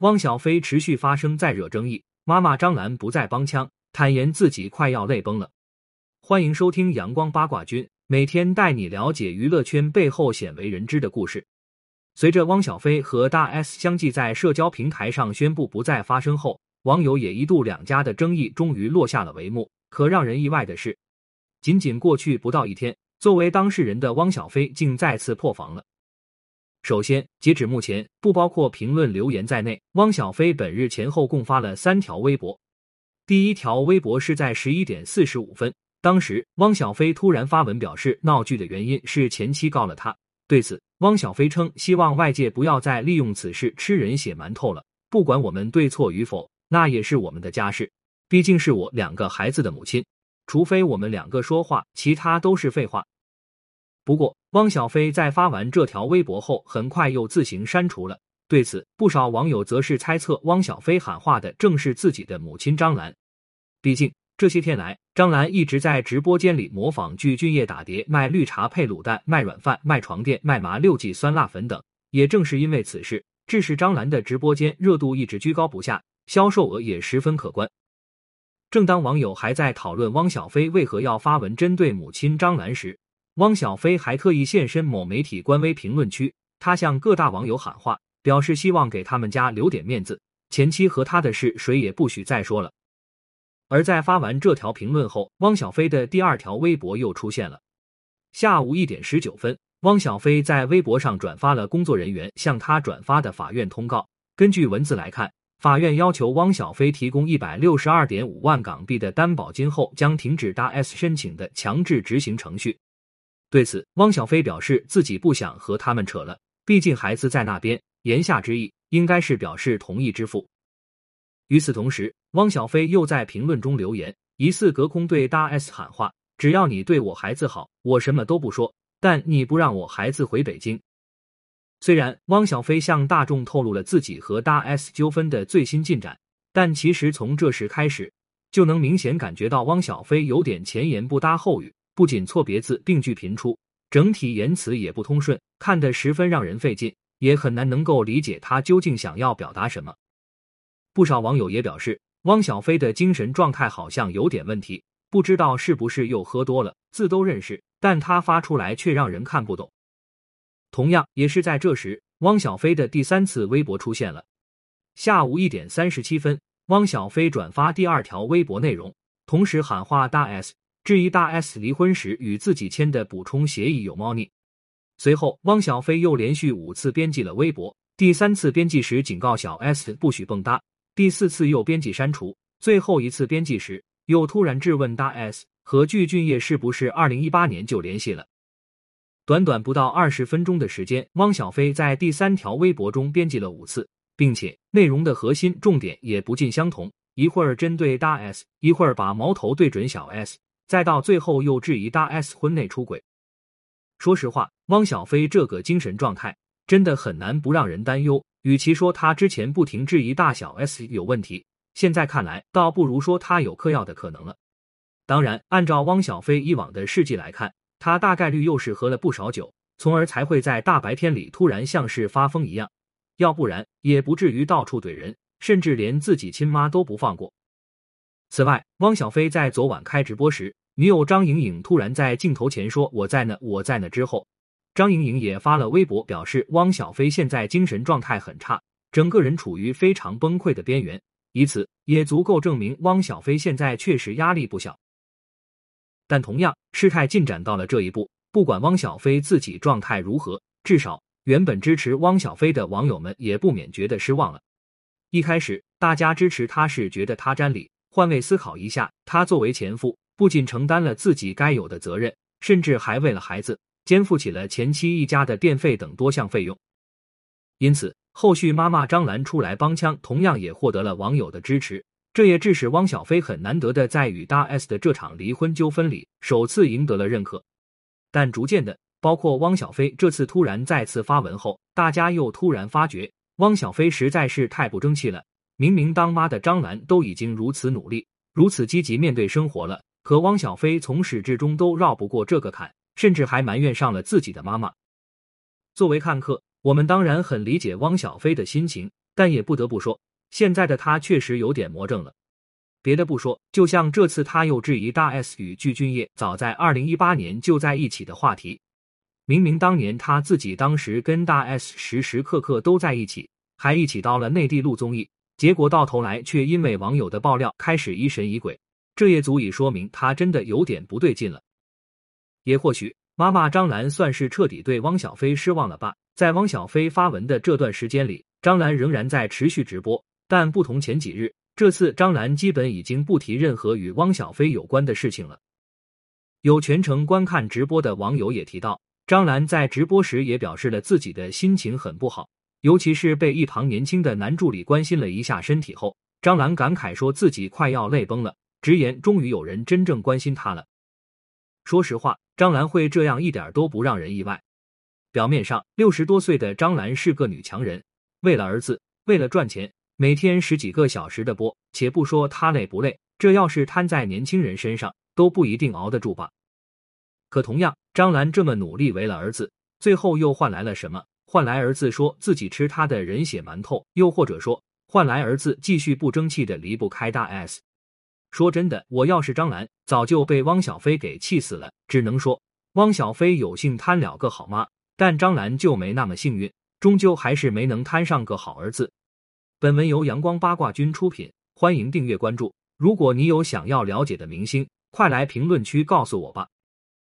汪小菲持续发声再惹争议，妈妈张兰不再帮腔，坦言自己快要泪崩了。欢迎收听阳光八卦君，每天带你了解娱乐圈背后鲜为人知的故事。随着汪小菲和大 S 相继在社交平台上宣布不再发声后，网友也一度两家的争议终于落下了帷幕。可让人意外的是，仅仅过去不到一天，作为当事人的汪小菲竟再次破防了。首先，截止目前，不包括评论留言在内，汪小菲本日前后共发了三条微博。第一条微博是在十一点四十五分，当时汪小菲突然发文表示，闹剧的原因是前妻告了他。对此，汪小菲称希望外界不要再利用此事吃人血馒头了。不管我们对错与否，那也是我们的家事，毕竟是我两个孩子的母亲。除非我们两个说话，其他都是废话。不过，汪小菲在发完这条微博后，很快又自行删除了。对此，不少网友则是猜测，汪小菲喊话的正是自己的母亲张兰。毕竟这些天来，张兰一直在直播间里模仿具俊晔打碟、卖绿茶配卤蛋、卖软饭、卖床垫、卖麻六记酸辣粉等。也正是因为此事，致使张兰的直播间热度一直居高不下，销售额也十分可观。正当网友还在讨论汪小菲为何要发文针对母亲张兰时，汪小菲还特意现身某媒体官微评论区，他向各大网友喊话，表示希望给他们家留点面子，前妻和他的事谁也不许再说了。而在发完这条评论后，汪小菲的第二条微博又出现了。下午一点十九分，汪小菲在微博上转发了工作人员向他转发的法院通告。根据文字来看，法院要求汪小菲提供一百六十二点五万港币的担保金后，将停止大 S 申请的强制执行程序。对此，汪小菲表示自己不想和他们扯了，毕竟孩子在那边。言下之意，应该是表示同意支付。与此同时，汪小菲又在评论中留言，疑似隔空对大 S 喊话：“只要你对我孩子好，我什么都不说。但你不让我孩子回北京。”虽然汪小菲向大众透露了自己和大 S 纠纷的最新进展，但其实从这时开始，就能明显感觉到汪小菲有点前言不搭后语。不仅错别字病句频出，整体言辞也不通顺，看得十分让人费劲，也很难能够理解他究竟想要表达什么。不少网友也表示，汪小菲的精神状态好像有点问题，不知道是不是又喝多了，字都认识，但他发出来却让人看不懂。同样也是在这时，汪小菲的第三次微博出现了。下午一点三十七分，汪小菲转发第二条微博内容，同时喊话大 S。质疑大 S 离婚时与自己签的补充协议有猫腻。随后，汪小菲又连续五次编辑了微博，第三次编辑时警告小 S 不许蹦跶，第四次又编辑删除，最后一次编辑时又突然质问大 S 和具俊晔是不是二零一八年就联系了。短短不到二十分钟的时间，汪小菲在第三条微博中编辑了五次，并且内容的核心重点也不尽相同，一会儿针对大 S，一会儿把矛头对准小 S。再到最后又质疑大 S 婚内出轨，说实话，汪小菲这个精神状态真的很难不让人担忧。与其说他之前不停质疑大小 S 有问题，现在看来倒不如说他有嗑药的可能了。当然，按照汪小菲以往的事迹来看，他大概率又是喝了不少酒，从而才会在大白天里突然像是发疯一样，要不然也不至于到处怼人，甚至连自己亲妈都不放过。此外，汪小菲在昨晚开直播时，女友张颖颖突然在镜头前说“我在呢，我在呢”之后，张颖颖也发了微博表示汪小菲现在精神状态很差，整个人处于非常崩溃的边缘，以此也足够证明汪小菲现在确实压力不小。但同样，事态进展到了这一步，不管汪小菲自己状态如何，至少原本支持汪小菲的网友们也不免觉得失望了。一开始，大家支持他是觉得他占理。换位思考一下，他作为前夫，不仅承担了自己该有的责任，甚至还为了孩子肩负起了前妻一家的电费等多项费用。因此，后续妈妈张兰出来帮腔，同样也获得了网友的支持。这也致使汪小菲很难得的在与大 S 的这场离婚纠纷里，首次赢得了认可。但逐渐的，包括汪小菲这次突然再次发文后，大家又突然发觉，汪小菲实在是太不争气了。明明当妈的张兰都已经如此努力、如此积极面对生活了，可汪小菲从始至终都绕不过这个坎，甚至还埋怨上了自己的妈妈。作为看客，我们当然很理解汪小菲的心情，但也不得不说，现在的他确实有点魔怔了。别的不说，就像这次他又质疑大 S 与具俊晔早在二零一八年就在一起的话题。明明当年他自己当时跟大 S 时时刻刻都在一起，还一起到了内地录综艺，结果到头来却因为网友的爆料开始疑神疑鬼，这也足以说明他真的有点不对劲了。也或许妈妈张兰算是彻底对汪小菲失望了吧？在汪小菲发文的这段时间里，张兰仍然在持续直播，但不同前几日，这次张兰基本已经不提任何与汪小菲有关的事情了。有全程观看直播的网友也提到。张兰在直播时也表示了自己的心情很不好，尤其是被一旁年轻的男助理关心了一下身体后，张兰感慨说自己快要泪崩了，直言终于有人真正关心她了。说实话，张兰会这样一点都不让人意外。表面上，六十多岁的张兰是个女强人，为了儿子，为了赚钱，每天十几个小时的播，且不说她累不累，这要是摊在年轻人身上，都不一定熬得住吧。可同样，张兰这么努力为了儿子，最后又换来了什么？换来儿子说自己吃他的人血馒头，又或者说换来儿子继续不争气的离不开大 S。说真的，我要是张兰，早就被汪小菲给气死了。只能说汪小菲有幸摊了个好妈，但张兰就没那么幸运，终究还是没能摊上个好儿子。本文由阳光八卦君出品，欢迎订阅关注。如果你有想要了解的明星，快来评论区告诉我吧。